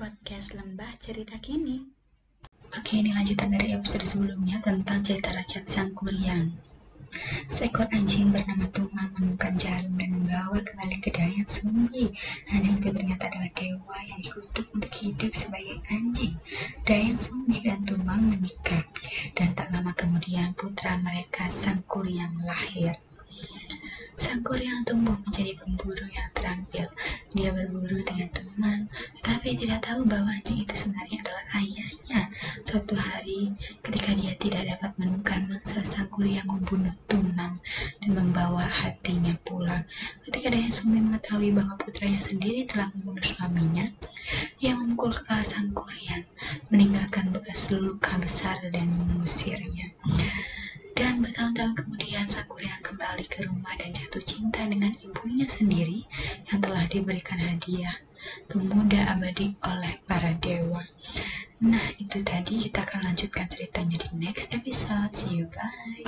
podcast Lembah Cerita Kini. Oke, ini lanjutan dari episode sebelumnya tentang cerita rakyat Sang Kuryang. Seekor anjing bernama Tumang menemukan jarum dan membawa kembali ke Dayang Sumbi. Anjing itu ternyata adalah dewa yang dikutuk untuk hidup sebagai anjing. Dayang Sumbi dan Tumang menikah, dan tak lama kemudian putra mereka Sang Kuryang lahir. Sang kuryang tumbuh menjadi pemburu yang terampil. Dia berburu dengan teman, tetapi tidak tahu bahwa anjing itu sebenarnya adalah ayahnya. Suatu hari, ketika dia tidak dapat menemukan mangsa, sang kuryang membunuh Tumang dan membawa hatinya pulang. Ketika Dayang Sumi mengetahui bahwa putranya sendiri telah membunuh suaminya, ia memukul kepala sang kuryang, meninggalkan bekas luka besar dan mengusirnya. Dan bertahun-tahun kemudian sang kuryang kembali ke rumah dan jatuh cinta dengan ibunya sendiri yang telah diberikan hadiah pemuda abadi oleh para dewa. Nah itu tadi kita akan lanjutkan ceritanya di next episode. See you bye.